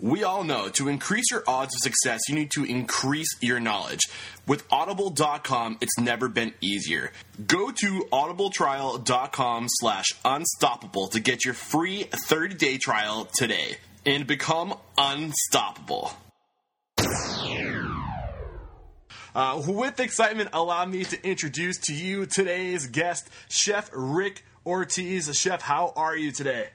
We all know to increase your odds of success, you need to increase your knowledge. With audible.com, it's never been easier. Go to audibletrial.com slash unstoppable to get your free 30 day trial today and become unstoppable. Uh, with excitement, allow me to introduce to you today's guest, Chef Rick Ortiz. Chef, how are you today?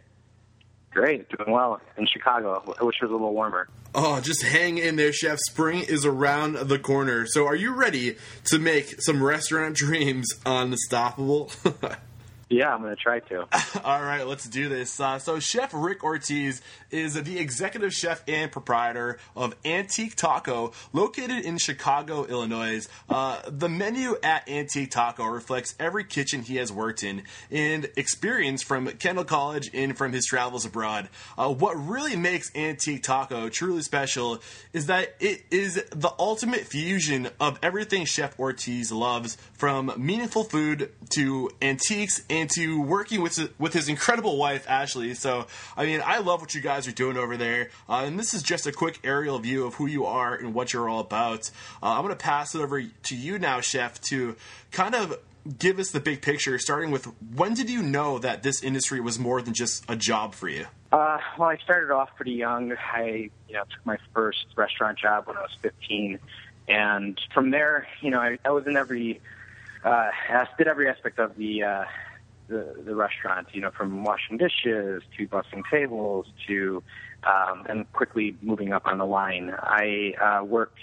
Great, doing well in Chicago. I wish it was a little warmer. Oh, just hang in there, chef. Spring is around the corner. So, are you ready to make some restaurant dreams unstoppable? Yeah, I'm going to try to. All right, let's do this. Uh, so, Chef Rick Ortiz is the executive chef and proprietor of Antique Taco, located in Chicago, Illinois. Uh, the menu at Antique Taco reflects every kitchen he has worked in and experience from Kendall College and from his travels abroad. Uh, what really makes Antique Taco truly special is that it is the ultimate fusion of everything Chef Ortiz loves, from meaningful food to antiques and to working with with his incredible wife Ashley. So, I mean, I love what you guys are doing over there, uh, and this is just a quick aerial view of who you are and what you're all about. Uh, I'm going to pass it over to you now, Chef, to kind of give us the big picture. Starting with when did you know that this industry was more than just a job for you? Uh, well, I started off pretty young. I, you know, took my first restaurant job when I was 15, and from there, you know, I, I was in every, uh, did every aspect of the uh, the, the restaurant, you know, from washing dishes to bussing tables to um, and quickly moving up on the line. I uh, worked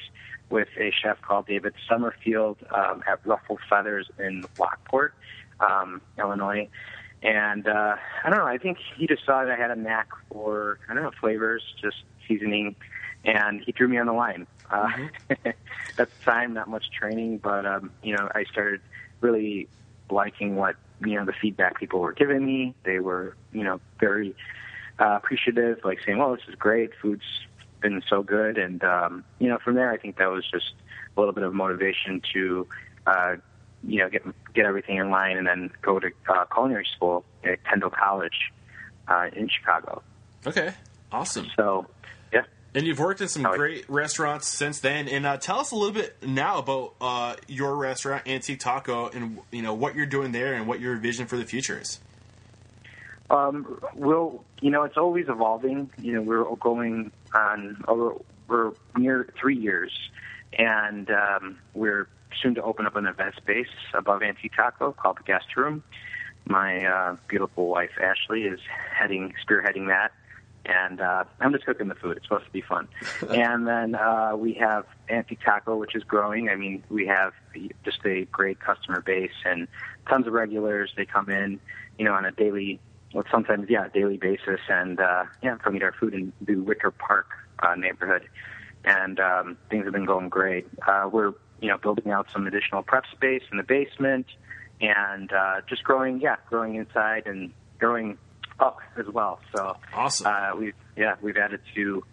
with a chef called David Summerfield um, at Ruffled Feathers in Lockport, um, Illinois. And uh, I don't know, I think he just saw that I had a knack for, I don't know, flavors, just seasoning, and he threw me on the line. Uh, mm-hmm. at the time, not much training, but, um, you know, I started really liking what you know the feedback people were giving me. They were you know very uh, appreciative, like saying, "Well, this is great. Food's been so good," and um, you know from there, I think that was just a little bit of motivation to uh, you know get get everything in line, and then go to uh, culinary school at Kendall College uh, in Chicago. Okay, awesome. So and you've worked in some great restaurants since then. And uh, tell us a little bit now about uh, your restaurant, Antique Taco, and you know what you're doing there and what your vision for the future is. Um, well, you know, it's always evolving. You know, we're going on over we're near three years, and um, we're soon to open up an event space above Antique Taco called the Guest Room. My uh, beautiful wife Ashley is heading spearheading that and uh, I'm just cooking the food. It's supposed to be fun. and then uh, we have Antique Taco, which is growing. I mean, we have just a great customer base and tons of regulars. They come in, you know, on a daily, well, sometimes yeah, daily basis, and uh, yeah, come eat our food in the Wicker Park uh, neighborhood. And um, things have been going great. Uh, we're you know building out some additional prep space in the basement, and uh, just growing, yeah, growing inside and growing up as well. So awesome. Uh, we've yeah we've added to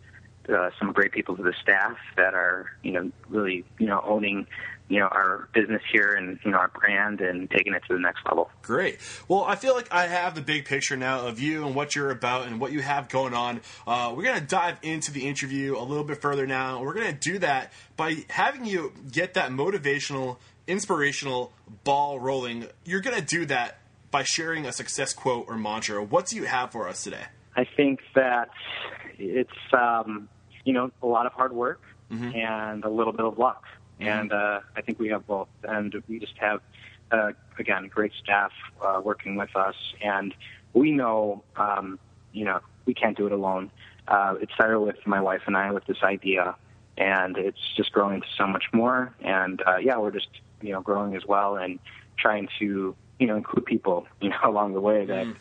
uh, some great people to the staff that are you know really you know owning you know our business here and you know our brand and taking it to the next level. Great. Well, I feel like I have the big picture now of you and what you're about and what you have going on. Uh, we're gonna dive into the interview a little bit further now. We're gonna do that by having you get that motivational, inspirational ball rolling. You're gonna do that by sharing a success quote or mantra. What do you have for us today? I think that it's um, you know a lot of hard work mm-hmm. and a little bit of luck, mm-hmm. and uh, I think we have both. And we just have uh, again great staff uh, working with us, and we know um, you know we can't do it alone. Uh, it started with my wife and I with this idea, and it's just growing to so much more. And uh, yeah, we're just you know growing as well and trying to you know include people you know along the way that mm.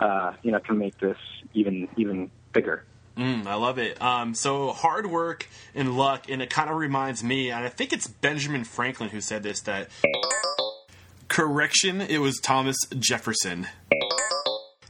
uh, you know can make this even even bigger. Mm, I love it. Um, so hard work and luck, and it kind of reminds me, and I think it's Benjamin Franklin who said this. That correction, it was Thomas Jefferson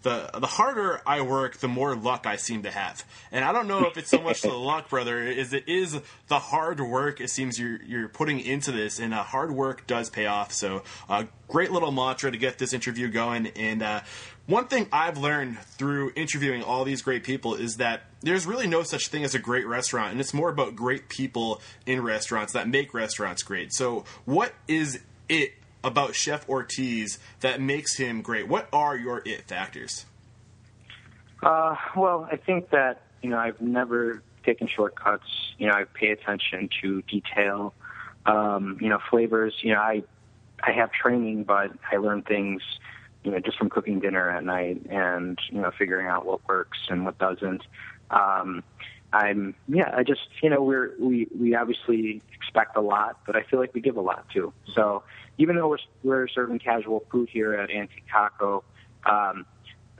the the harder I work, the more luck I seem to have. And I don't know if it's so much the luck, brother, is it is the hard work it seems you're you're putting into this, and uh, hard work does pay off. So, uh, great little mantra to get this interview going. And uh, one thing I've learned through interviewing all these great people is that there's really no such thing as a great restaurant, and it's more about great people in restaurants that make restaurants great. So, what is it about Chef Ortiz that makes him great? What are your it factors? Uh, well, I think that you know I've never taken shortcuts. You know, I pay attention to detail. Um, you know, flavors. You know, I I have training, but I learn things. You know, just from cooking dinner at night and you know figuring out what works and what doesn't. Um, I'm yeah, I just you know we're we we obviously expect a lot, but I feel like we give a lot too. So even though we're we're serving casual food here at Antique Taco, um,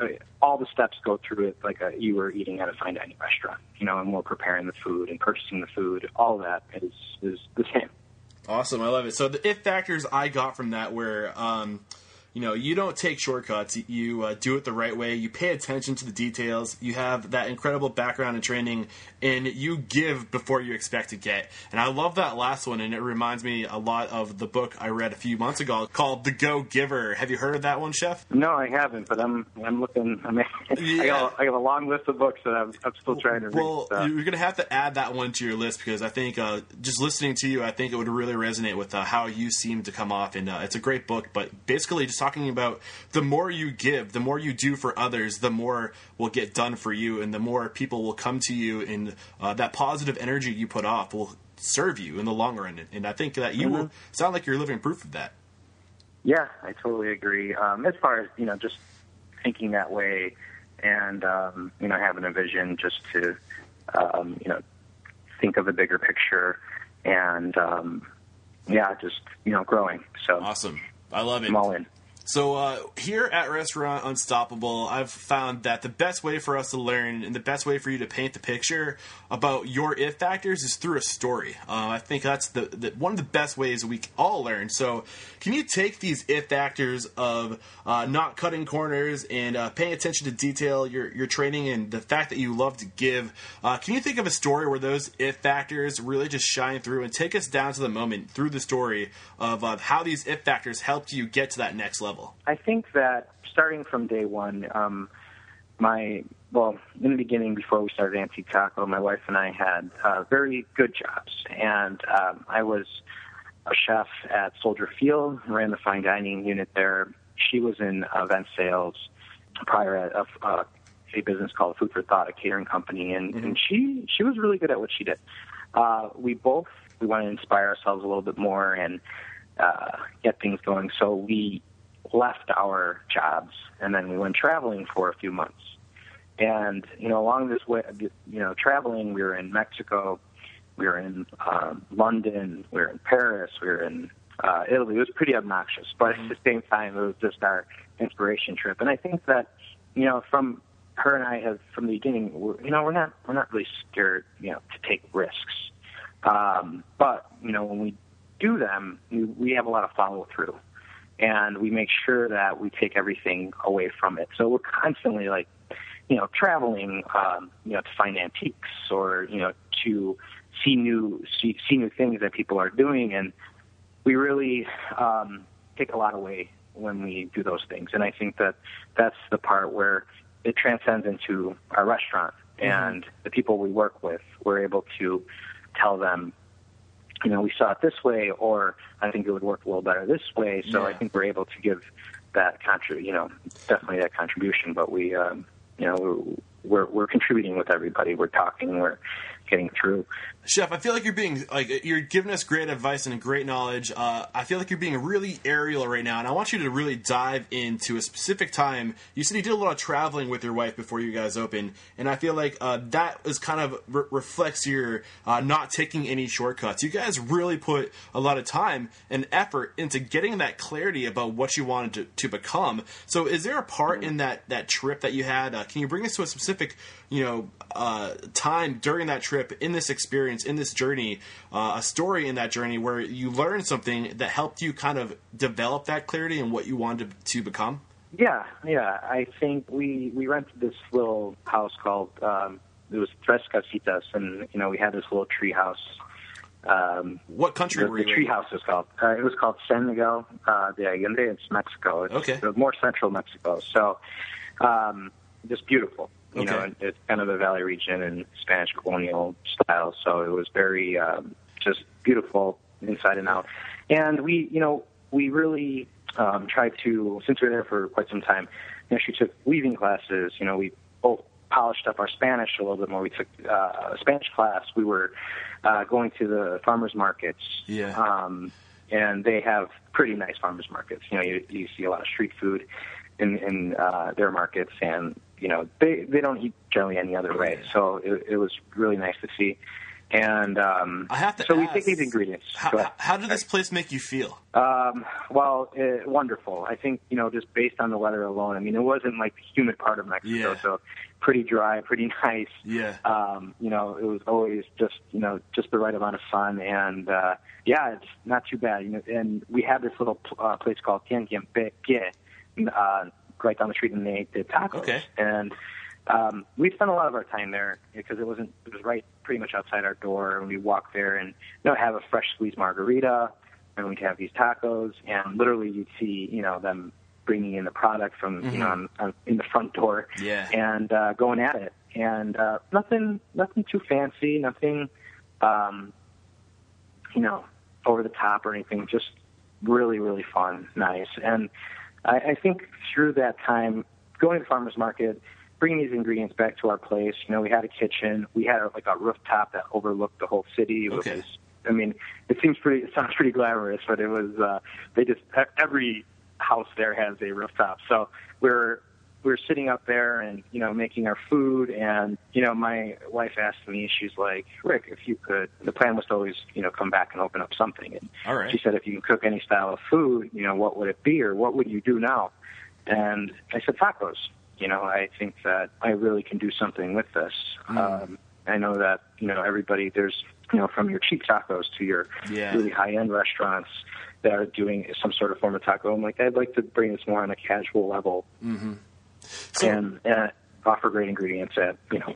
uh, all the steps go through it like a, you were eating at a fine dining restaurant. You know, and we're preparing the food and purchasing the food. All that is is the same. Awesome, I love it. So the it factors I got from that were. Um, you know, you don't take shortcuts. You uh, do it the right way. You pay attention to the details. You have that incredible background and training, and you give before you expect to get. And I love that last one, and it reminds me a lot of the book I read a few months ago called The Go Giver. Have you heard of that one, Chef? No, I haven't, but I'm I'm looking. I mean, yeah. I, got, I got a long list of books that I'm, I'm still trying to read. Well, so. you're going to have to add that one to your list because I think uh, just listening to you, I think it would really resonate with uh, how you seem to come off. And uh, it's a great book, but basically just talking about the more you give, the more you do for others, the more will get done for you, and the more people will come to you, and uh, that positive energy you put off will serve you in the long run. And I think that you mm-hmm. sound like you're living proof of that. Yeah, I totally agree. Um, as far as you know, just thinking that way, and um, you know, having a vision, just to um, you know, think of the bigger picture, and um, yeah, just you know, growing. So awesome. I love it. I'm all in. So uh, here at Restaurant Unstoppable, I've found that the best way for us to learn and the best way for you to paint the picture about your it factors is through a story. Uh, I think that's the, the, one of the best ways we all learn. So can you take these it factors of uh, not cutting corners and uh, paying attention to detail, your your training, and the fact that you love to give? Uh, can you think of a story where those it factors really just shine through and take us down to the moment through the story of how these it factors helped you get to that next level? Level? I think that starting from day one, um, my well, in the beginning, before we started Antique Taco, my wife and I had uh, very good jobs, and um, I was a chef at Soldier Field, ran the fine dining unit there. She was in event sales prior at a, uh, a business called Food for Thought, a catering company, and, mm-hmm. and she she was really good at what she did. Uh, we both we wanted to inspire ourselves a little bit more and uh, get things going, so we left our jobs and then we went traveling for a few months. And you know, along this way, you know, traveling, we were in Mexico, we were in um, London, we were in Paris, we were in uh, Italy. It was pretty obnoxious, but at the same time, it was just our inspiration trip. And I think that you know, from her and I have from the beginning, we're, you know, we're not we're not really scared, you know, to take risks. Um, but you know, when we do them, we, we have a lot of follow through and we make sure that we take everything away from it. So we're constantly like, you know, traveling, um, you know, to find antiques or you know to see new see, see new things that people are doing, and we really um, take a lot away when we do those things. And I think that that's the part where it transcends into our restaurant mm-hmm. and the people we work with. We're able to tell them you know, we saw it this way, or I think it would work a little better this way. So yeah. I think we're able to give that contrib, you know, definitely that contribution. But we, um, you know, we're, we're we're contributing with everybody. We're talking. We're getting through. Chef, I feel like you're being like you're giving us great advice and great knowledge. Uh, I feel like you're being really aerial right now, and I want you to really dive into a specific time. You said you did a lot of traveling with your wife before you guys opened, and I feel like uh, that is kind of re- reflects your uh, not taking any shortcuts. You guys really put a lot of time and effort into getting that clarity about what you wanted to, to become. So, is there a part in that that trip that you had? Uh, can you bring us to a specific, you know, uh, time during that trip in this experience in this journey, uh, a story in that journey where you learned something that helped you kind of develop that clarity and what you wanted to become? Yeah, yeah. I think we we rented this little house called um, it was Tres Casitas, and you know we had this little tree house. Um, what country the, were you? The tree house was called. Uh, it was called San Miguel uh, de Allende. It's Mexico. It's okay. more central Mexico. So, um, just beautiful. You okay. know, it's kind of the valley region and Spanish colonial style. So it was very um, just beautiful inside and out. And we, you know, we really um, tried to, since we were there for quite some time, you know, she took weaving classes. You know, we both polished up our Spanish a little bit more. We took uh, a Spanish class. We were uh, going to the farmers markets. Yeah. Um, and they have pretty nice farmers markets. You know, you, you see a lot of street food in, in uh, their markets, and you know they they don't eat generally any other way. So it, it was really nice to see. And um, I have to so ask, we take these ingredients. How, how did this place make you feel? Um, well, uh, wonderful. I think you know just based on the weather alone. I mean, it wasn't like the humid part of Mexico, Yeah. so pretty dry, pretty nice. Yeah. Um, you know, it was always just you know just the right amount of sun, and uh, yeah, it's not too bad. You know, and we had this little uh, place called Pe Pie, uh, right down the street, and they did tacos. Okay. And um, we spent a lot of our time there because it wasn't it was right pretty much outside our door, and we walk there and you know have a fresh squeezed margarita, and we'd have these tacos, and literally you'd see you know them bringing in the product from you know on, on, in the front door, Yeah. and uh, going at it, and uh, nothing nothing too fancy, nothing um, you know over the top or anything, just really really fun, nice, and I, I think through that time going to the farmers market bringing these ingredients back to our place. You know, we had a kitchen, we had a, like a rooftop that overlooked the whole city. It Okay. was, I mean, it seems pretty, it sounds pretty glamorous, but it was. Uh, they just every house there has a rooftop, so we're we're sitting up there and you know making our food and you know my wife asked me she's like rick if you could the plan was to always you know come back and open up something. And All right. she said if you can cook any style of food you know what would it be or what would you do now? And i said tacos. You know i think that i really can do something with this. Um i know that you know everybody there's you know from your cheap tacos to your Yeah. really high end restaurants that are doing some sort of form of taco i'm like i'd like to bring this more on a casual level So- and uh, offer great ingredients at you know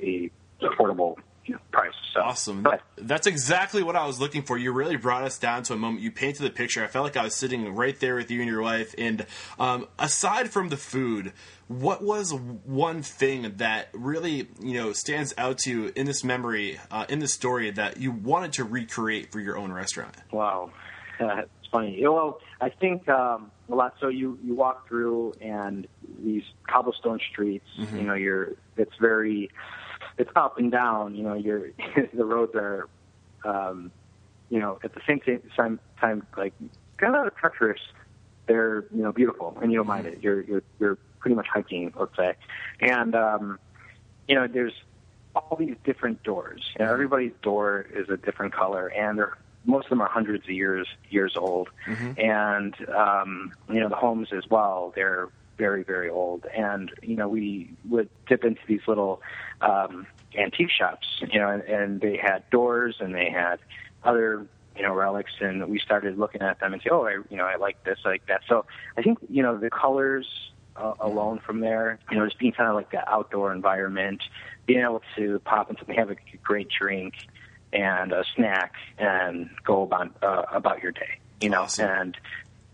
a affordable you know, price. So Awesome. But, That's exactly what I was looking for. You really brought us down to a moment. You painted the picture. I felt like I was sitting right there with you and your wife. And um, aside from the food, what was one thing that really you know stands out to you in this memory, uh, in this story that you wanted to recreate for your own restaurant? wow, uh, it's funny. Well, I think um, a lot. So you you walk through and these cobblestone streets. You know, you're it's very it's up and down. You know, you're the roads are um, you know at the same time time like kind of treacherous. They're you know beautiful and you don't mind it. You're you're you're pretty much hiking, let's say, and um, you know there's all these different doors. You know, everybody's door is a different color, and they're most of them are hundreds of years years old, and um, you know the homes as well. They're very very old, and you know we would dip into these little um, antique shops, you know, and, and they had doors and they had other you know relics, and we started looking at them and say, oh, I you know I like this, I like that. So I think you know the colors uh, alone from there. You know, just being kind of like the outdoor environment, being able to pop into have a great drink and a snack and go about uh, about your day. You know, Awesome. and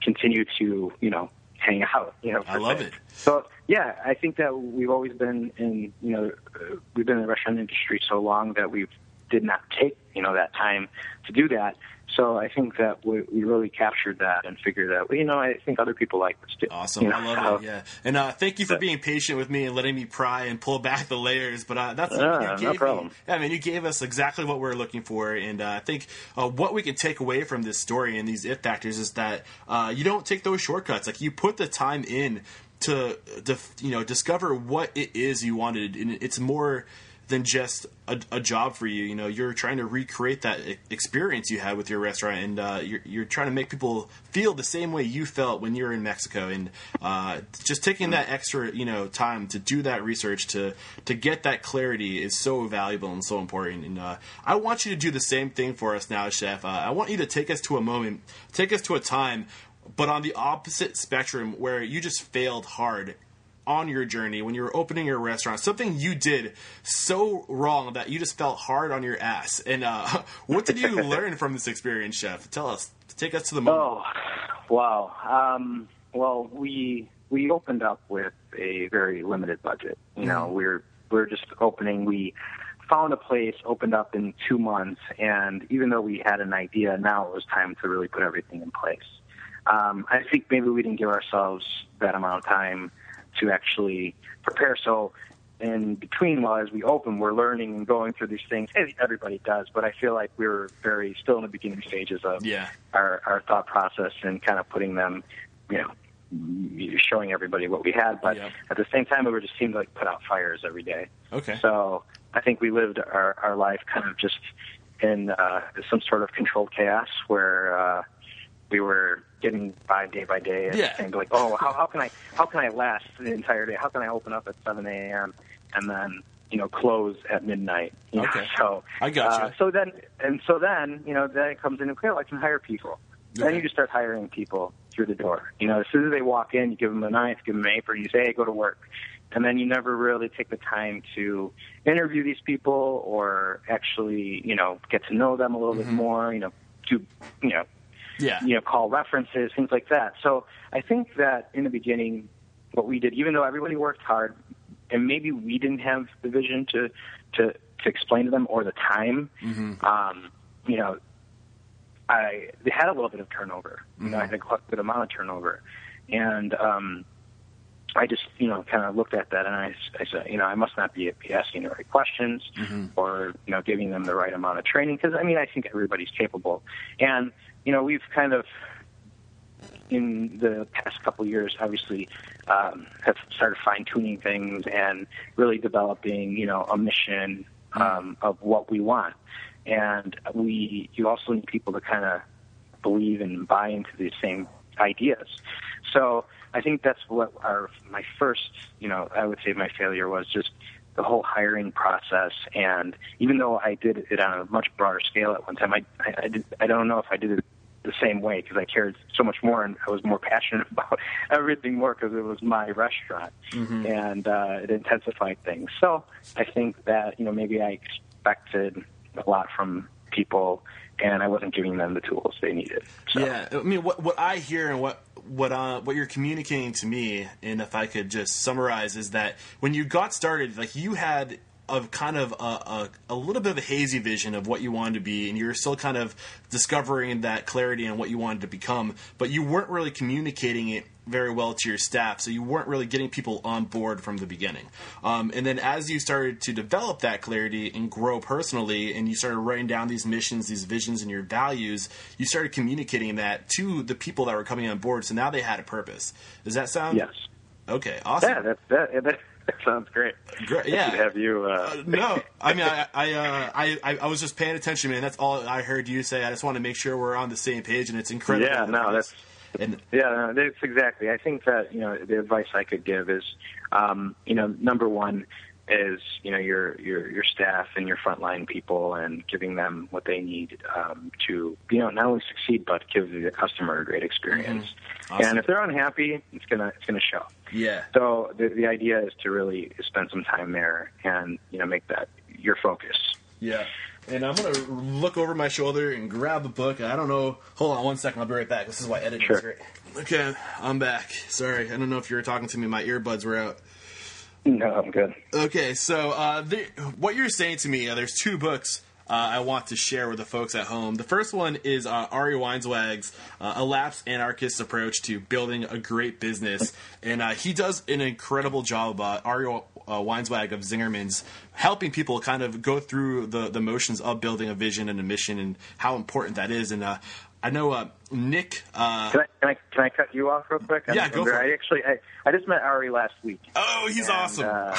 continue to you know hang out. You know, I love it. So yeah, I think that we've always been in you know uh, we've been in the restaurant industry so long that we've did not take you know that time to do that. So I think that we, we really captured that and figured out. Well, you know, I think other people like this too. Awesome, You know, I love it. Yeah, and uh, thank you for being patient with me and letting me pry and pull back the layers. But uh, that's you no gave me- problem. yeah, I mean, you gave us exactly what we are looking for, and uh, I think uh, what we can take away from this story and these it factors is that uh, you don't take those shortcuts. Like you put the time in to, to you know discover what it is you wanted, and it's more than just a, a job for you. You know, you're trying to recreate that experience you had with your restaurant, and uh, you're, you're trying to make people feel the same way you felt when you were in Mexico. And uh, just taking that extra, you know, time to do that research to to get that clarity is so valuable and so important. And uh, I want you to do the same thing for us now, Chef. Uh, I want you to take us to a moment, take us to a time, but on the opposite spectrum where you just failed hard on your journey when you were opening your restaurant something you did so wrong that you just felt hard on your ass and uh, what did you learn from this experience chef tell us take us to the moment Oh, wow. Um, well, we we opened up with a very limited budget. You know, we're we're just opening. We found a place, opened up in two months, and even though we had an idea, now it was time to really put everything in place. Um, I think maybe we didn't give ourselves that amount of time to actually prepare. So in between while as we open, we're learning and going through these things. Everybody does, but I feel like we were very still in the beginning stages of Yeah. our, our thought process and kind of putting them, you know, showing everybody what we had. But Yep. at the same time, we were just seemed like put out fires every day. okay So I think we lived our, our life kind of just in uh, some sort of controlled chaos where uh, we were getting by day by day and Yeah. like, oh, how, how can I how can I last the entire day? How can I open up at 7 a.m. and then you know close at midnight? You know? Okay. So I gotcha. Uh, so then and so then you know then it comes into well, I can hire people. Then you just start hiring people through the door. You know, as soon as they walk in, you give them a knife, give them an apron, you say, "Hey, go to work." And then you never really take the time to interview these people or actually, you know, get to know them a little bit more. You know, to you know, yeah. you know, call references, things like that. So I think that in the beginning, what we did, even though everybody worked hard, and maybe we didn't have the vision to to to explain to them or the time, um, you know, I they had a little bit of turnover. You know, I had a good amount of turnover, and um, I just you know kind of looked at that and I, I said, you know, I must not be, be asking the right questions or you know giving them the right amount of training because I mean I think everybody's capable, and you know we've kind of in the past couple years, obviously, um, have started fine tuning things and really developing, you know, a mission um, of what we want. And we, you also need people to kind of believe and buy into these same ideas. So I think that's what our my first, you know, I would say my failure was just the whole hiring process. And even though I did it on a much broader scale at one time, I I, I, did, I don't know if I did it the same way because I cared so much more and I was more passionate about everything more because it was my restaurant and uh, it intensified things. So I think that you know maybe I expected a lot from people and I wasn't giving them the tools they needed. So. Yeah, I mean, what what I hear and what what uh, what you're communicating to me, and if I could just summarize, is that when you got started, like you had a kind of a, a, a little bit of a hazy vision of what you wanted to be, and you're still kind of discovering that clarity on what you wanted to become, but you weren't really communicating it very well to your staff, so you weren't really getting people on board from the beginning. Um, and then as you started to develop that clarity and grow personally, and you started writing down these missions, these visions, and your values, you started communicating that to the people that were coming on board. So now they had a purpose. Does that sound? Yes. Okay. Awesome. Yeah, that that, that, that sounds great. Great, yeah. should have you. Uh, no, I mean, I, I, uh, I, I, I was just paying attention, man. That's all I heard you say. I just want to make sure we're on the same page, and it's incredible. Yeah, no, that's and Yeah, no, that's exactly. I think that you know the advice I could give is, um, you know, number one is you know your your your staff and your frontline people and giving them what they need um, to you know not only succeed but give the customer a great experience. Awesome. And if they're unhappy, it's gonna it's gonna show. yeah, So the the idea is to really spend some time there and you know make that your focus. yeah. And I'm gonna look over my shoulder and grab a book. I don't know. Hold on one second. I'll be right back. This is why editing Sure. is great. Okay, I'm back. Sorry, I don't know if you were talking to me. My earbuds were out. No, I'm good. Okay, so uh, the, what you're saying to me, uh, there's two books uh, I want to share with the folks at home. The first one is uh, Ari Weinzweig's uh, a Lapsed Anarchist approach to building a great business, and uh, he does an incredible job. Uh, Ari uh, Weinzweig of Zingerman's helping people kind of go through the the motions of building a vision and a mission and how important that is. And I know uh, Nick. Uh, Can I, can I can I cut you off real quick? Yeah, go for I actually I, I just met Ari last week. oh, he's And, awesome. uh,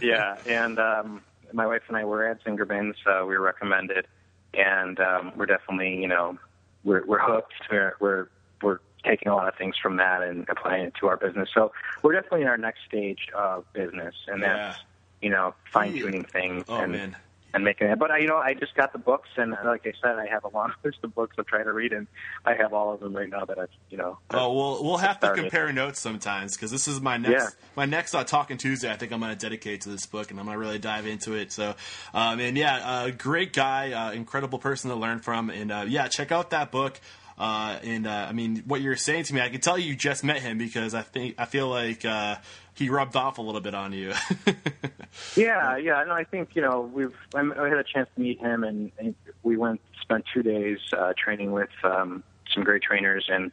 yeah, and um, my wife and I were at Zingerman's. Uh, we were recommended, and um, we're definitely you know we're we're hooked. We're we're we're taking a lot of things from that and applying it to our business. So we're definitely in our next stage of business, and that's Yeah. you know fine tuning things Oh, and man. And making it. But I, you know, I just got the books, and like I said, I have a long list of books I'm trying to read, and I have all of them right now that I've you know. Oh, we'll we'll have to started. compare notes sometimes because this is my next Yeah. my next uh, talking Tuesday. I think I'm going to dedicate to this book and I'm going to really dive into it. So, um, and yeah, uh, great guy, uh, incredible person to learn from, and uh, yeah, check out that book. Uh, and uh, I mean, what you're saying to me, I can tell you just met him because I think I feel like uh, he rubbed off a little bit on you. Yeah, yeah. No, I think you know we've. I had a chance to meet him, and, and we went spent two days uh, training with um, some great trainers, and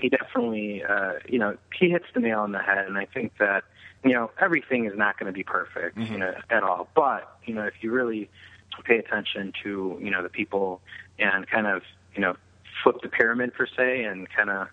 he definitely, uh, you know, he hits the nail on the head. And I think that you know everything is not going to be perfect, you know, at all. But you know, if you really pay attention to you know the people and kind of you know flip the pyramid per se, and kind of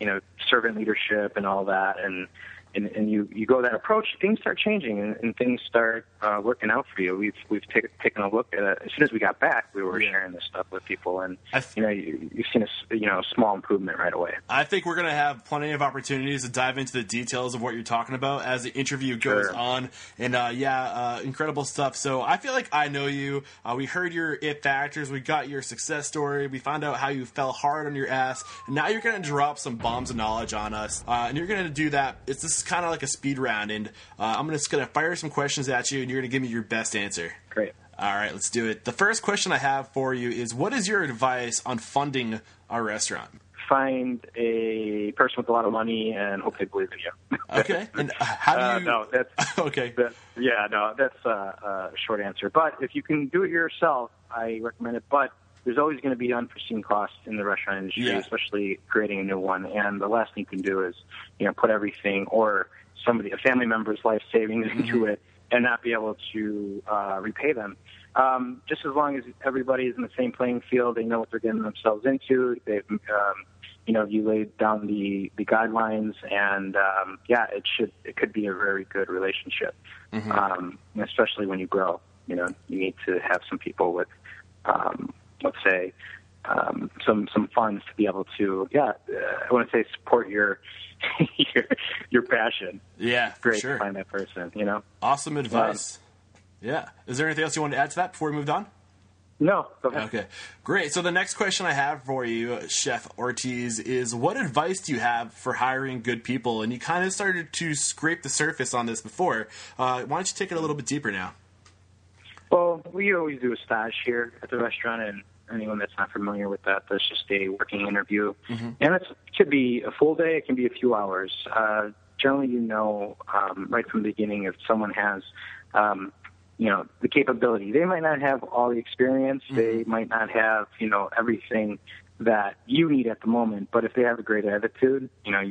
you know servant leadership and all that, and and, and you, you go that approach, things start changing and, and things start uh, working out for you. We've we've taken taken a look at it. As soon as we got back, we were Yeah. sharing this stuff with people, and th- you know you, you've seen a you know small improvement right away. I think we're going to have plenty of opportunities to dive into the details of what you're talking about as the interview goes Sure. on. And uh, yeah, uh, incredible stuff. So I feel like I know you. Uh, we heard your it factors. We got your success story. We found out how you fell hard on your ass. And now you're going to drop some bombs of knowledge on us. Uh, and you're going to do that. It's this is kind of like a speed round. And uh, I'm just going to fire some questions at you, and you're going to give me your best answer. Great. All right, let's do it. The first question I have for you is what is your advice on funding our restaurant? Find a person with a lot of money and hope they believe in you. Okay. And uh, how Uh, do you? no, that's okay. that, yeah, no, that's a, a short answer. But if you can do it yourself, I recommend it. But there's always going to be unforeseen costs in the restaurant industry, Yeah. especially creating a new one. And the last thing you can do is, you know, put everything or somebody, a family member's life savings into it, and not be able to uh, repay them. Um, just as long as everybody is in the same playing field, they know what they're getting themselves into. They've um, you know, you laid down the, the guidelines and, um, yeah, it should, it could be a very good relationship. Um, especially when you grow, you know, you need to have some people with, um, let's say, um, some, some funds to be able to, yeah, uh, I want to say support your, your, your passion. Yeah, Great sure. to find that person, you know? Awesome advice. yeah. Is there anything else you want to add to that before we moved on? No. Okay, great. So the next question I have for you, Chef Ortiz, is what advice do you have for hiring good people? And you kind of started to scrape the surface on this before. Uh, why don't you take it a little bit deeper now? Well, we always do a stage here at the restaurant, and anyone that's not familiar with that, that's just a working interview. And it could be a full day, it can be a few hours. Uh, generally, you know um, right from the beginning if someone has, um, you know, the capability. They might not have all the experience, they might not have, you know, everything that you need at the moment, but if they have a great attitude, you know,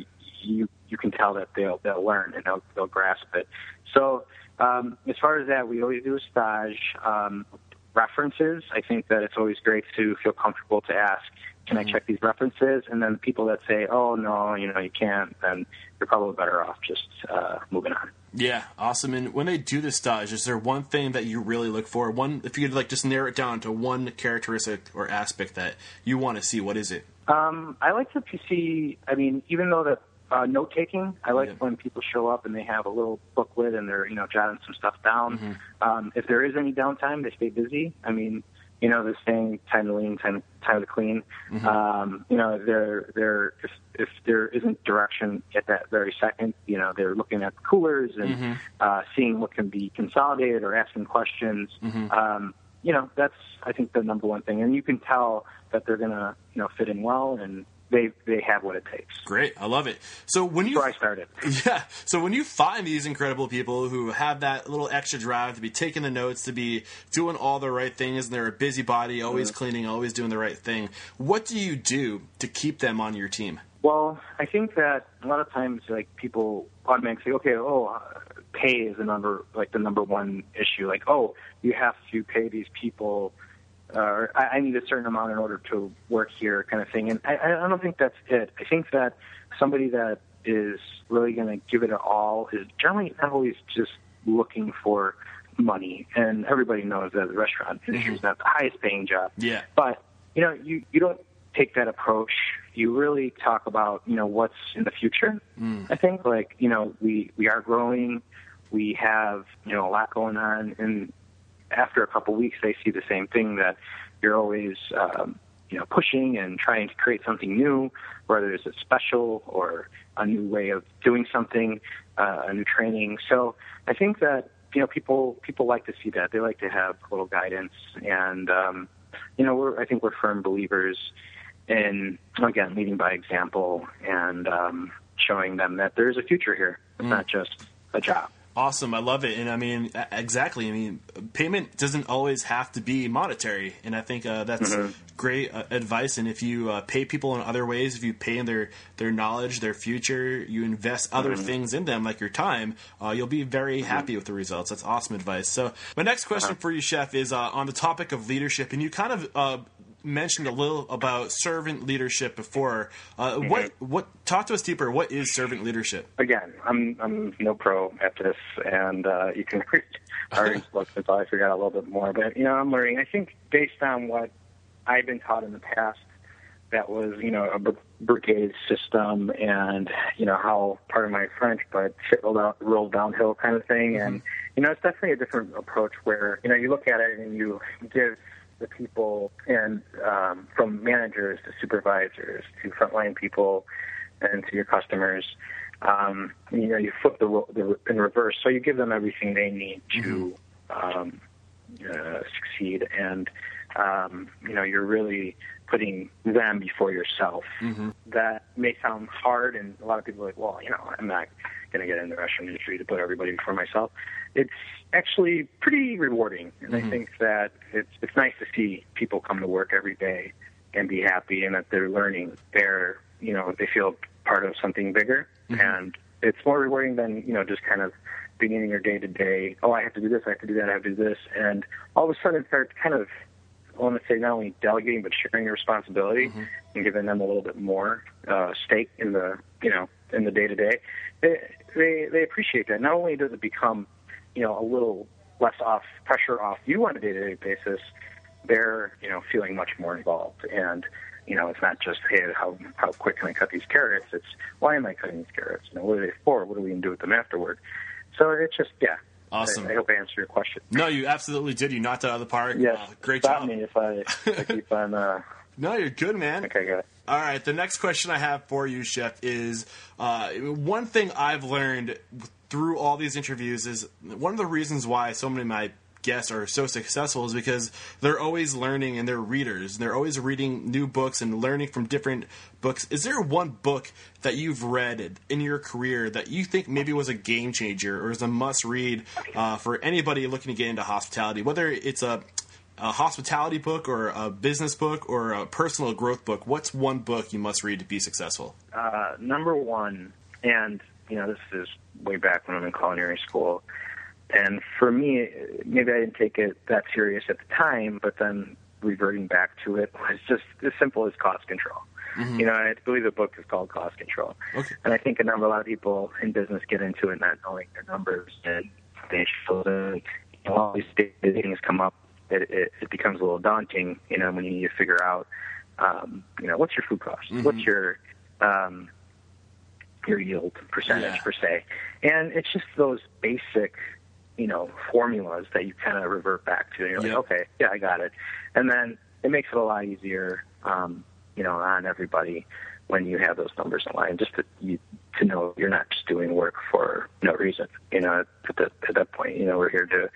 you you can tell that they'll they'll learn and they'll they'll grasp it. So um, as far as that, we always do a stage. Um, references, I think that it's always great to feel comfortable to ask, can I check these references? And then people that say, oh no, you know, you can't, then you're probably better off just uh, moving on. Yeah, awesome. And when they do this stage, is there one thing that you really look for? One, if you could like just narrow it down to one characteristic or aspect that you want to see, what is it? Um, I like to see. I mean, even though that uh, note taking, I like Yeah. when people show up and they have a little booklet and they're you know jotting some stuff down. Um, if there is any downtime, they stay busy. I mean, you know, they're saying time to lean, time time to clean. Um, you know, they're they're if, if there isn't direction at that very second, you know, they're looking at the coolers and uh, seeing what can be consolidated or asking questions. Um, you know, that's I think the number one thing, and you can tell that they're gonna you know fit in well and they they have what it takes. Great, I love it. So when you I started. Yeah. So when you find these incredible people who have that little extra drive to be taking the notes, to be doing all the right things, and they're a busybody, always Mm-hmm. cleaning, always doing the right thing, what do you do to keep them on your team? Well, I think that a lot of times, like people automatically say, okay, oh, uh, pay is the number, like the number one issue. Like, oh, you have to pay these people, or I, I need a certain amount in order to work here, kind of thing. And I, I don't think that's it. I think that somebody that is really going to give it all is generally not always just looking for money. And everybody knows that the restaurant industry is not the highest paying job. Yeah. But you know, you you don't take that approach. You really talk about you know what's in the future. Mm. I think like you know we we are growing. We have you know a lot going on, and after a couple weeks, they see the same thing that you're always um, you know pushing and trying to create something new, whether it's a special or a new way of doing something, uh, a new training. So I think that you know people people like to see that. They like to have a little guidance and. Um, you know, we're I think we're firm believers in again leading by example and um, showing them that there is a future here. It's not just a job. Awesome, I love it, and I mean exactly. I mean, payment doesn't always have to be monetary, and I think uh, that's great uh, advice. And if you uh, pay people in other ways, if you pay in their their knowledge, their future, you invest other things in them, like your time, uh, you'll be very happy with the results. That's awesome advice. So, my next question for you, Chef, is uh, on the topic of leadership, and you kind of. Mentioned a little about servant leadership before. Uh, What what talk to us deeper? What is servant leadership? Again, I'm I'm no pro at this, and uh, you can read our books until I figure out a little bit more. But you know, I'm learning. I think based on what I've been taught in the past, that was you know a brigade system, and you know how part of my French, but shit rolled out rolled downhill kind of thing, and you know it's definitely a different approach where you know you look at it and you give the people and um, from managers to supervisors to frontline people and to your customers. Um, you know, you flip the, ro- the in reverse, so you give them everything they need to um, uh, succeed, and um, you know, you're really putting them before yourself. That may sound hard, and a lot of people are like, well, you know, I'm not going to get in the restaurant industry to put everybody before myself. It's actually pretty rewarding, and I mm-hmm. think that it's it's nice to see people come to work every day and be happy, and that they're learning. They're you know they feel part of something bigger, mm-hmm. and it's more rewarding than you know just kind of beginning your day to day. Oh, I have to do this, I have to do that, I have to do this, and all of a sudden start kind of I want to say not only delegating but sharing your responsibility mm-hmm. and giving them a little bit more uh, stake in the you know in the day to day. They they they appreciate that. Not only does it become you know a little less off pressure off you on a day to day basis, they're you know feeling much more involved and. You know, it's not just hey, how how quick can I cut these carrots? It's why am I cutting these carrots? You know, what are they for? What are we going to do with them afterward? So it's just yeah. Awesome. I, I hope I answered your question. No, you absolutely did. You knocked it out of the park. Yes. Uh, great Stop job. me if I, I keep on. Uh, No, you're good, man. okay, good. All right, the next question I have for you, Chef, is uh, one thing I've learned through all these interviews is one of the reasons why so many of my guests are so successful is because they're always learning and they're readers. They're always reading new books and learning from different books. Is there one book that you've read in your career that you think maybe was a game changer or is a must read uh, for anybody looking to get into hospitality, whether it's a a hospitality book or a business book or a personal growth book, what's one book you must read to be successful? Uh, number one, and you know, this is way back when I'm in culinary school, and for me, maybe I didn't take it that serious at the time, but then reverting back to it was just as simple as cost control. You know, I believe the book is called Cost Control, Okay. and I think a number a lot of people in business get into it not knowing their numbers and financials and you know, all these things come up. It, it, it becomes a little daunting, you know, when you need to figure out, um, you know, what's your food cost, what's your um, your yield percentage Yeah. per se, and it's just those basic, you know, formulas that you kind of revert back to. And you're Yep. like, okay, yeah, I got it, and then it makes it a lot easier, um, you know, on everybody when you have those numbers in line. Just to you to know you're not just doing work for no reason. You know, at, the, at that point, you know, we're here to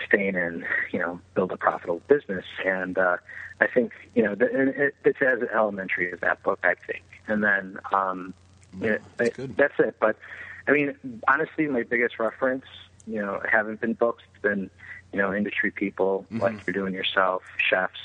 sustain and you know build a profitable business. And uh, I think you know the, it, it's as elementary as that book, I think. And then um, it, that's, it, that's it. But I mean, honestly, my biggest reference, you know, haven't been books. It's been you know industry people Mm-hmm. like you're doing yourself, chefs.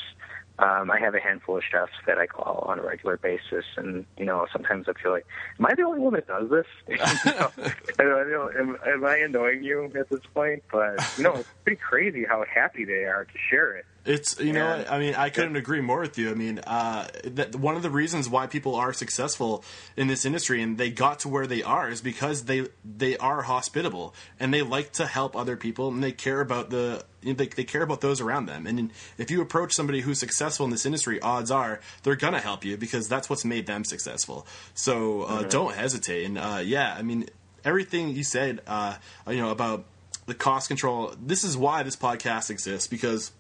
Um, I have a handful of chefs that I call on a regular basis, and you know sometimes I feel like, am I the only one that does this? you know, I know, am, am I annoying you at this point? But you know, it's pretty crazy how happy they are to share it. It's you know. I mean I couldn't agree more with you. I mean uh, that one of the reasons why people are successful in this industry and they got to where they are is because they they are hospitable and they like to help other people and they care about the they, they care about those around them. And if you approach somebody who's successful in this industry, odds are they're gonna help you because that's what's made them successful. So uh, don't hesitate. And uh, yeah, I mean everything you said, uh, you know about the cost control. This is why this podcast exists because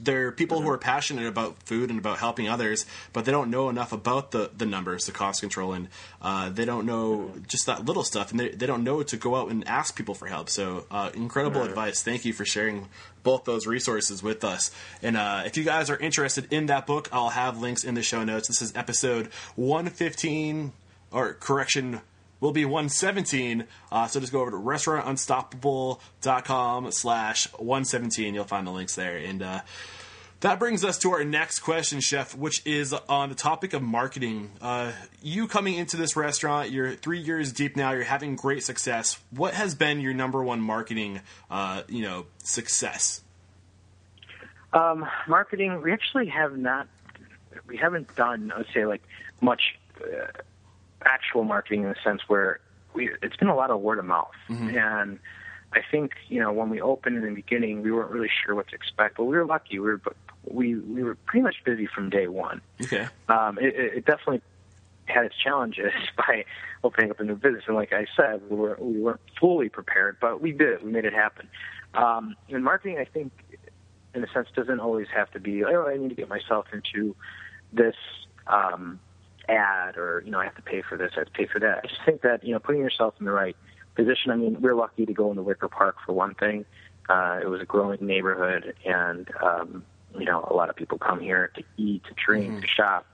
there are people who are passionate about food and about helping others, but they don't know enough about the, the numbers, the cost control, and uh, they don't know just that little stuff, and they, they don't know to go out and ask people for help. So, uh, incredible advice. Thank you for sharing both those resources with us. And uh, if you guys are interested in that book, I'll have links in the show notes. This is episode 115, or correction, will be 117. Uh, so just go over to restaurantunstoppable.com slash 117. You'll find the links there. And uh, that brings us to our next question, Chef, which is on the topic of marketing. Uh, you coming into this restaurant, you're three years deep now, you're having great success. What has been your number one marketing, uh, you know, success? Um, marketing, we actually have not, we haven't done, I would say, like much uh, actual marketing in the sense where we, it's been a lot of word of mouth. And I think, you know, when we opened in the beginning, we weren't really sure what to expect, but we were lucky. We were, we, we were pretty much busy from day one. Okay. Um, it, it it definitely had its challenges by opening up a new business. And like I said, we were we weren't fully prepared, but we did. it. We made it happen. Um, and marketing, I think, in a sense, doesn't always have to be. Oh, I need to get myself into this um, ad, or you know, I have to pay for this. I have to pay for that. I just think that you know, putting yourself in the right position. I mean, we're lucky to go in the Wicker Park for one thing. Uh, it was a growing neighborhood, and um, you know, a lot of people come here to eat, to drink, to shop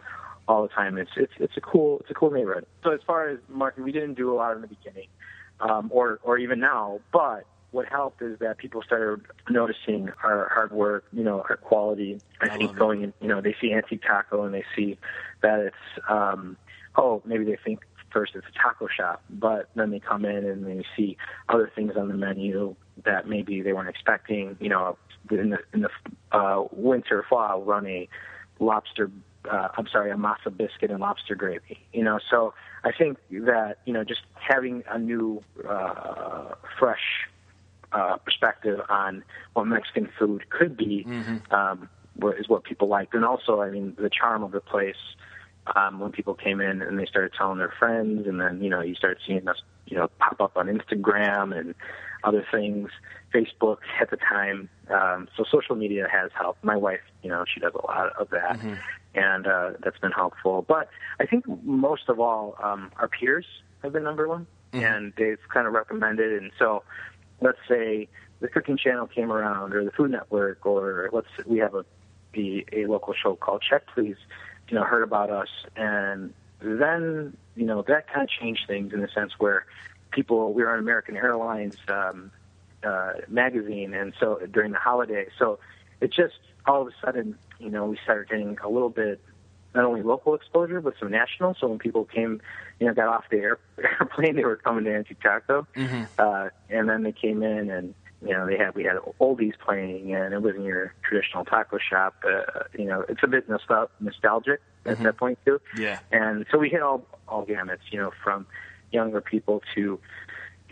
all the time. It's it's it's a cool it's a cool neighborhood. So as far as marketing, we didn't do a lot in the beginning, um, or or even now. But what helped is that people started noticing our hard work, you know, our quality. I, I think going in, you know, they see Antique Taco and they see that it's um, oh maybe they think first it's a taco shop, but then they come in and they see other things on the menu that maybe they weren't expecting. You know, in the in the uh, winter fall, I'll run a lobster. Uh, I'm sorry, a masa biscuit and lobster gravy. You know, so I think that you know just having a new, uh, fresh uh, perspective on what Mexican food could be um, what- is what people liked, and also, I mean, the charm of the place. Um, when people came in and they started telling their friends, and then you know you started seeing us, you know, pop up on Instagram and other things, Facebook at the time. Um, so social media has helped. My wife, you know, she does a lot of that, and uh, that's been helpful. But I think most of all, um, our peers have been number one, and they've kind of recommended. And so, let's say the Cooking Channel came around, or the Food Network, or let's we have a be a local show called Check Please, you know, heard about us, and then you know that kind of changed things in the sense where people we were on American Airlines um, uh, magazine, and so during the holiday, so it just all of a sudden, you know, we started getting a little bit not only local exposure but some national. So when people came, you know, got off the air, airplane, they were coming to Antique Taco, uh, and then they came in and you know they had we had oldies playing, and it wasn't your traditional taco shop. Uh, you know, it's a bit nostal- nostalgic at that point too. Yeah. And so we hit all all gamuts, you know, from younger people to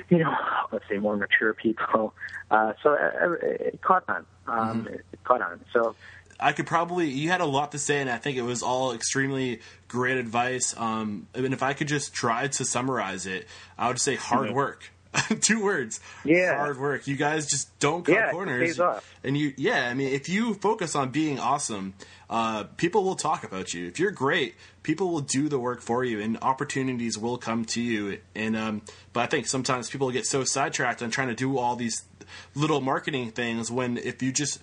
you know, let's say more mature people. Uh, so uh, it caught on. Um, It caught on. So I could probably you had a lot to say, and I think it was all extremely great advice. Um, and if I could just try to summarize it, I would say hard work. Two words. Yeah. Hard work. You guys just don't cut Yeah, corners. pays off. And you, yeah, I mean, if you focus on being awesome, uh, people will talk about you. If you're great, people will do the work for you, and opportunities will come to you. And um, but I think sometimes people get so sidetracked on trying to do all these little marketing things when if you just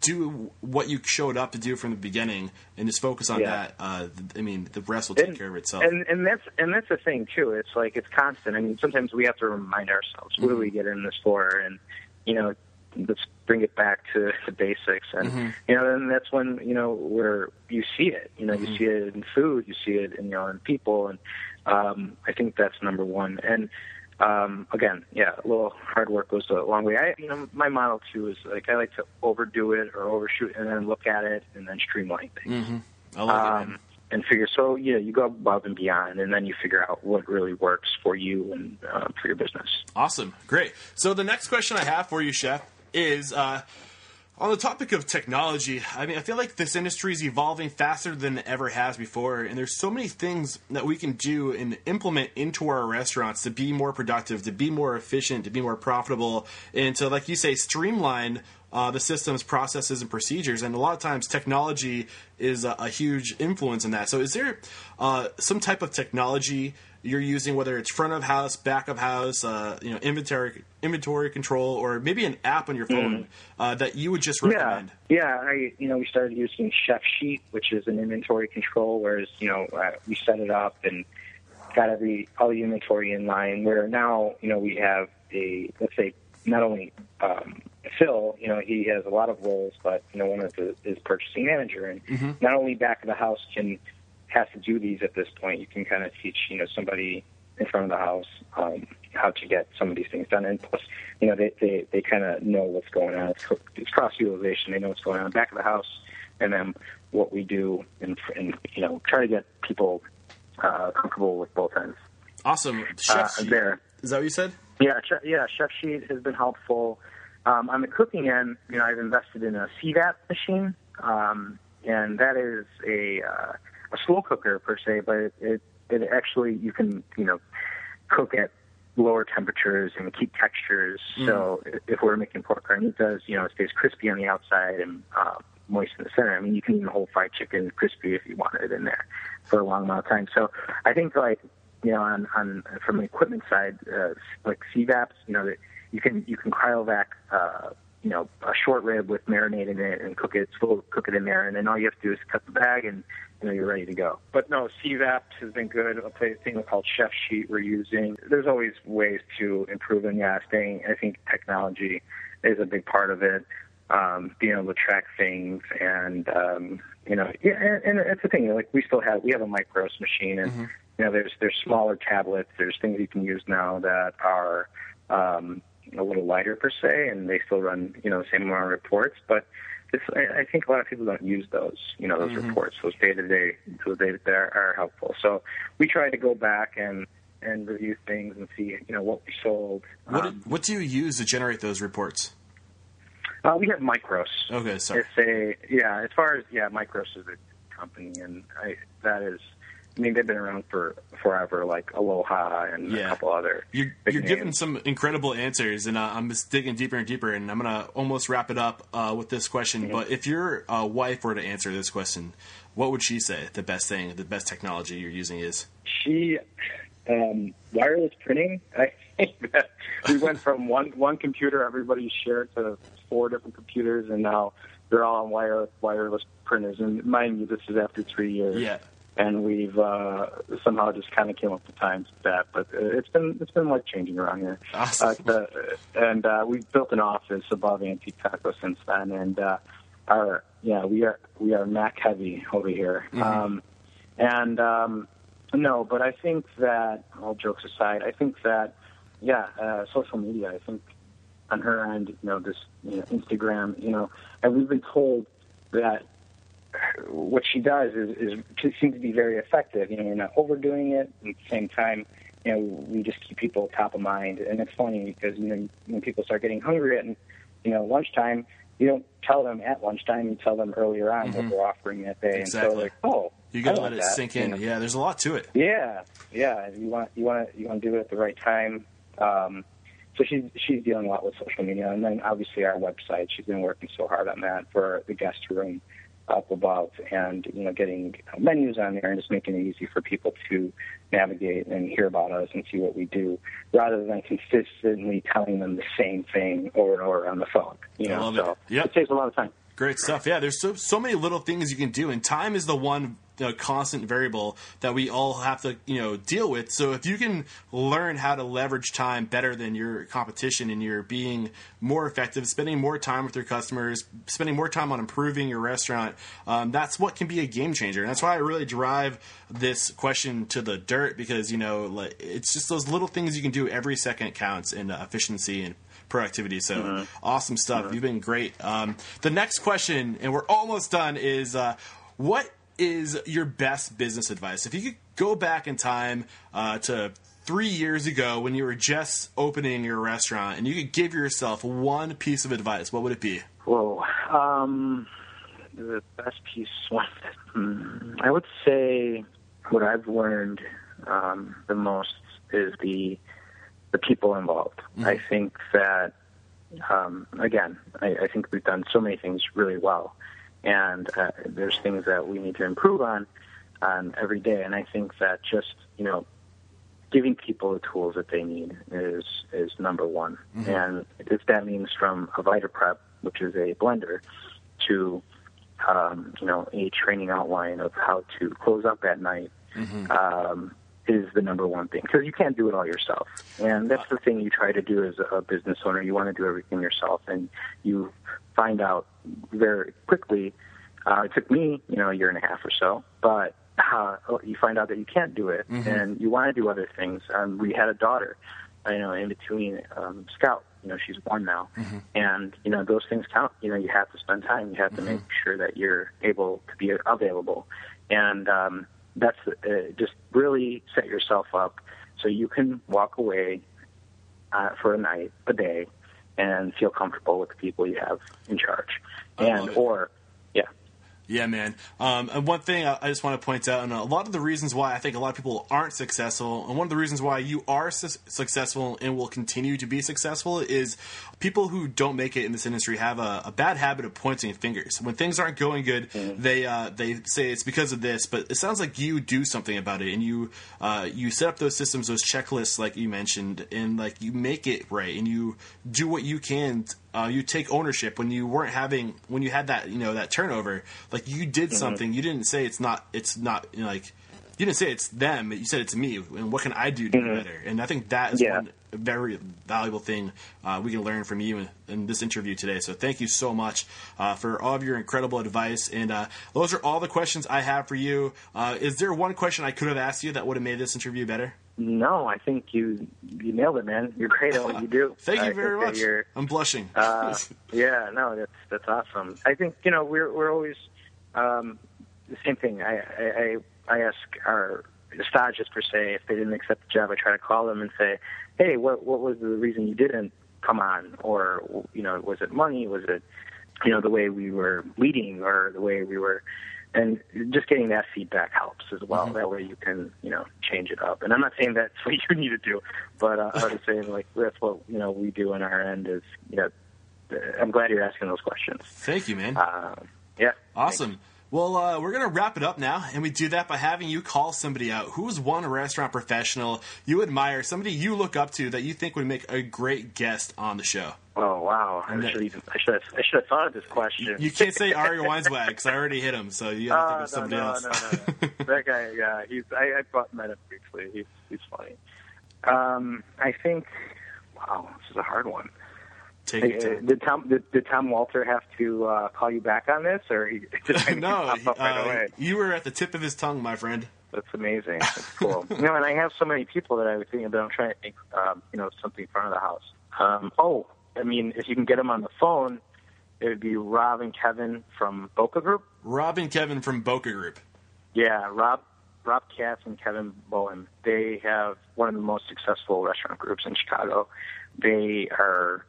do what you showed up to do from the beginning and just focus on Yeah. that, uh, I mean, the rest will take and, care of itself. And and that's and that's the thing too. It's like it's constant. I mean, sometimes we have to remind ourselves what do we get in this for? and you know, let's bring it back to the basics. And you know, and that's when you know where you see it. You know, you see it in food, you see it in you know in people, and um, I think that's number one. And um, again, yeah, a little hard work goes a long way. I, you know, my model too is like I like to overdo it or overshoot, and then look at it and then streamline things I like it. um, man. and figure. So yeah, you go above and beyond, and then you figure out what really works for you and uh, for your business. Awesome, great. So the next question I have for you, Chef, is uh, on the topic of technology. I mean, I feel like this industry is evolving faster than it ever has before, and there's so many things that we can do and implement into our restaurants to be more productive, to be more efficient, to be more profitable, and to, like you say, streamline. Uh, the systems, processes, and procedures, and a lot of times technology is a, a huge influence in that. So, is there uh, some type of technology you're using, whether it's front of house, back of house, uh, you know, inventory inventory control, or maybe an app on your phone uh, that you would just recommend? Yeah, yeah. I you know we started using Chef Sheet, which is an inventory control, whereas you know uh, we set it up and got every all the inventory in line. Where now you know we have a let's say not only um, Phil, you know he has a lot of roles, but you know one of the is purchasing manager, and not only back of the house can has to do these at this point. You can kind of teach you know somebody in front of the house um, how to get some of these things done, and plus you know they they, they kind of know what's going on. It's, it's cross utilization. They know what's going on back of the house, and then what we do, and, and you know try to get people uh, comfortable with both ends. Awesome, Chef. Uh, there. Is that what you said? Yeah, che- yeah. Chef Sheet has been helpful. Um, on the cooking end, you know, I've invested in a CVAP machine, um, and that is a uh, a slow cooker per se, but it, it it actually you can you know cook at lower temperatures and keep textures. So if we're making pork carnitas, you know, it stays crispy on the outside and uh, moist in the center. I mean, you can even hold fried chicken crispy if you want it in there for a long amount of time. So I think like you know, on, on from the equipment side, uh, like CVAPs, you know, that you can you can cryovac, uh, you know, a short rib with marinade in it and cook it, slow cook it in there, and then all you have to do is cut the bag and you know you're ready to go. But no, CVAPs has been good. A thing called Chef Sheet we're using. There's always ways to improve, and yeah, staying. I think technology is a big part of it. Um, being able to track things and um, you know, yeah, and, and it's the thing. Like we still have we have a micros machine and you know, there's there's smaller tablets. There's things you can use now that are um, a little lighter per se, and they still run you know the same amount of reports. But it's, I, I think a lot of people don't use those you know those reports. Those day to day those day day are, are helpful. So we try to go back and and review things and see you know what we sold. What, Um, what do you use to generate those reports? uh, we have Micros. Okay, sorry. It's a yeah. As far as yeah, Micros is a company, and I, that is. I mean, they've been around for forever, like Aloha and Yeah. a couple other. You're, you're giving some incredible answers, and uh, I'm just digging deeper and deeper, and I'm gonna almost wrap it up uh, with this question. Mm-hmm. But if your uh, wife were to answer this question, what would she say the best thing, the best technology you're using is? She um, wireless printing. I think that we went from one one computer everybody shared to four different computers, and now they're all on wire wireless printers. And mind you, this is after three years. Yeah. And we've uh, somehow just kind of came up with times with that, but uh, it's been it's been life changing around here. Awesome. Uh, the, and uh, we've built an office above Antique Taco since then, and uh, our yeah we are we are Mac heavy over here. Um, and um, no, but I think that all jokes aside, I think that yeah, uh, social media. I think on her end, you know, this you know, Instagram, you know, and we've been told that what she does is, is seems to be very effective. You know, we're not overdoing it. At the same time, you know, we just keep people top of mind. And it's funny because you know when people start getting hungry at you know lunchtime, you don't tell them at lunchtime. You tell them earlier on what we're offering that day. Exactly. And so like, oh, You gotta let it that, sink you in. know. Yeah, there's a lot to it. Yeah, yeah. You want you want to you want to do it at the right time. Um, so she's she's dealing a lot with social media, and then obviously our website. She's been working so hard on that for the guest room, up above and you know getting menus on there and just making it easy for people to navigate and hear about us and see what we do rather than consistently telling them the same thing over and over on the phone you know so it. Yep. it saves a lot of time Great stuff. Yeah, there's so so many little things you can do, and time is the one uh, constant variable that we all have to you know deal with. So if you can learn how to leverage time better than your competition, and you're being more effective, spending more time with your customers, spending more time on improving your restaurant, um, that's what can be a game changer. And that's why I really drive this question to the dirt because you know it's just those little things you can do every second counts in uh, efficiency and productivity. So awesome stuff. You've been great. Um, the next question, and we're almost done, is uh, what is your best business advice? If you could go back in time uh, to three years ago when you were just opening your restaurant and you could give yourself one piece of advice, what would it be? Whoa. Um, the best piece, one, hmm, I would say what I've learned um, the most is the the people involved. I think that um, again, I, I think we've done so many things really well, and uh, there's things that we need to improve on on every day. And I think that just you know giving people the tools that they need is is number one. And if that means from a Vita Prep, which is a blender, to um, you know a training outline of how to close up at night, um, is the number one thing because you can't do it all yourself. And that's the thing you try to do as a business owner. You want to do everything yourself, and you find out very quickly. Uh, it took me, you know, a year and a half or so, but uh, you find out that you can't do it, and you want to do other things. Um, we had a daughter, you know, in between um, Scout. You know, she's one now, and you know those things count. You know, you have to spend time. You have to make sure that you're able to be available, and um, that's uh, just really set yourself up so you can walk away uh, for a night, a day, and feel comfortable with the people you have in charge, and or yeah. Man. Um, and one thing I I just want to point out, and a lot of the reasons why I think a lot of people aren't successful, and one of the reasons why you are su- successful and will continue to be successful is people who don't make it in this industry have a, a bad habit of pointing fingers. When things aren't going good, they uh, they say it's because of this, but it sounds like you do something about it, and you uh, you set up those systems, those checklists, like you mentioned, and like you make it right, and you do what you can uh, you take ownership when you weren't having when you had that you know that turnover like you did something. You didn't say it's not it's not you know, like you didn't say it's them you said it's me. And what can i do to do better? And i think that is Yeah. one very valuable thing uh, we can learn from you in, in this interview today. So thank you so much uh, for all of your incredible advice. And uh, those are all the questions i have for you. Uh, is there one question i could have asked you that would have made this interview better? No, I think you you nailed it, man. You're great at what you do. thank I you very much. i'm blushing. Uh, yeah, no, that's that's awesome. I think you know we're we're always um, the same thing. I I, I I ask our stages per se if they didn't accept the job. I try to call them and say, hey, what what was the reason you didn't come on? Or you know, was it money? Was it you know the way we were leading or the way we were? And just getting that feedback helps as well. That way you can, you know, change it up. And I'm not saying that's what you need to do, but uh, I'm just saying like that's what you know we do on our end. Is you know, I'm glad you're asking those questions. thank you man Uh, yeah. Awesome. Well, uh, we're going to wrap it up now, and we do that by having you call somebody out. Who's one restaurant professional you admire, somebody you look up to that you think would make a great guest on the show? Oh wow! I should, even, I should have I should have thought of this question. You can't say Ari Weinzweig because I already hit him, so you got to Oh, think of no, somebody no, else. no, no, no. that guy, yeah, he's. I, I brought met up briefly. He's he's funny. Um, I think. Wow, this is a hard one. Take your Uh, time. Did Tom did, did Tom Walter have to uh, call you back on this, or he no, pop up right uh, away? you were at the tip of his tongue, my friend. That's amazing. That's cool. you know, and I have so many people that I was thinking about. I'm trying to think, um, you know, something in front of the house. Um, oh, I mean, if you can get them on the phone, it would be Rob and Kevin from Boka Group. Rob and Kevin from Boka Group. Yeah, Rob, Rob Katz and Kevin Boehm. They have one of the most successful restaurant groups in Chicago. They are,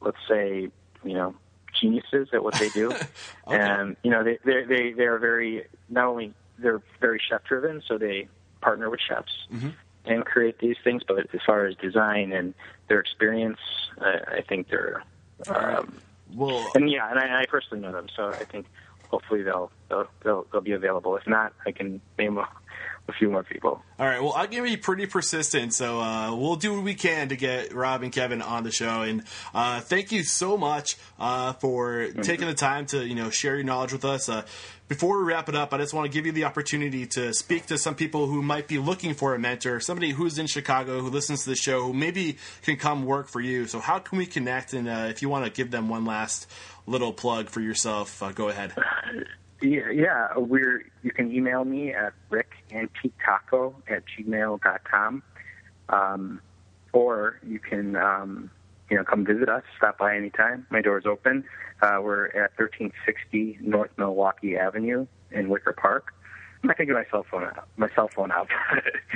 let's say, you know, geniuses at what they do, and you know, they they they they are very not only they're very chef driven, so they partner with chefs and create these things. But as far as design and their experience, I, I think they're. Um, Well, and yeah, and I, I personally know them, so I think hopefully they'll, they'll they'll they'll be available. If not, I can name a, a few more people. All right. Well, I'm going to be pretty persistent, so uh, we'll do what we can to get Rob and Kevin on the show. And uh, thank you so much uh, for taking the time to you know share your knowledge with us. Uh, before we wrap it up, I just want to give you the opportunity to speak to some people who might be looking for a mentor, somebody who's in Chicago who listens to the show, who maybe can come work for you. So, how can we connect? And uh, if you want to give them one last little plug for yourself, uh, go ahead. Yeah, we're you can email me at rickantiquetaco at gmail gmail.com. Um, or you can um, you know come visit us, stop by anytime. My door's open. Uh, we're at 1360 North Milwaukee Avenue in Wicker Park. I'm not gonna get my cell phone out. My cell phone out.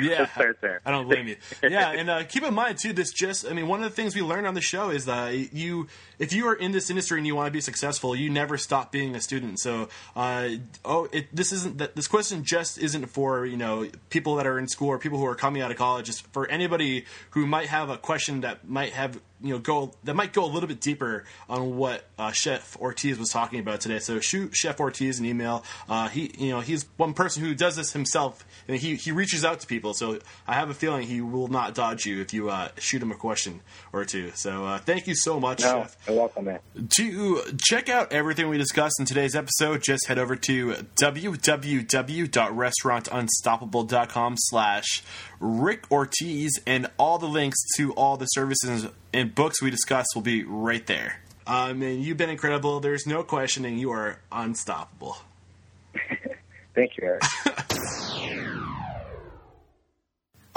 Yeah, Let's start there. I don't blame you. Yeah, and uh, keep in mind too. This just, I mean, one of the things we learned on the show is that you, if you are in this industry and you want to be successful, you never stop being a student. So, uh, oh, it, this isn't that. This question just isn't for you know people that are in school or people who are coming out of college. It's for anybody who might have a question that might have you know go that might go a little bit deeper on what uh, Chef Ortiz was talking about today. So shoot Chef Ortiz an email. Uh, he you know he's one person who does this himself, and he he reaches out to people. So I have a feeling he will not dodge you if you uh, shoot him a question or two. So uh, thank you so much, No, Chef. you're welcome, man. To check out everything we discussed in today's episode, just head over to www.restaurantunstoppable.com slash Rick Ortiz, and all the links to all the services and books we discussed will be right there. Um, and you've been incredible. There's no questioning. You are unstoppable. Thank you, Eric.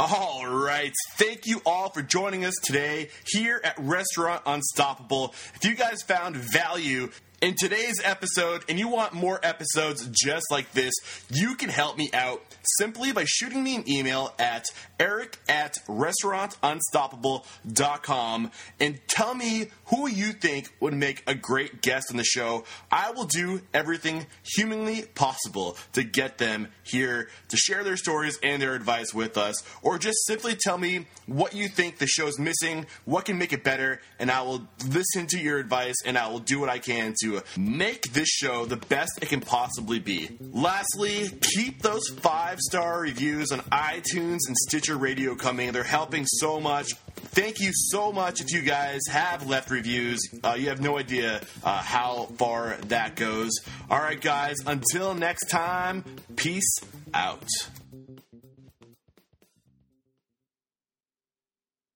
All right. Thank you all for joining us today here at Restaurant Unstoppable. If you guys found value in today's episode and you want more episodes just like this, you can help me out simply by shooting me an email at eric at restaurantunstoppable.com and tell me who you think would make a great guest on the show. I will do everything humanly possible to get them here to share their stories and their advice with us, or just simply tell me what you think the show's missing, what can make it better, and I will listen to your advice and I will do what I can make this show the best it can possibly be. Lastly, keep those five star reviews on iTunes and Stitcher Radio coming. They're helping so much. Thank you so much if you guys have left reviews. Uh, you have no idea uh, how far that goes. All right, guys, until next time, peace out.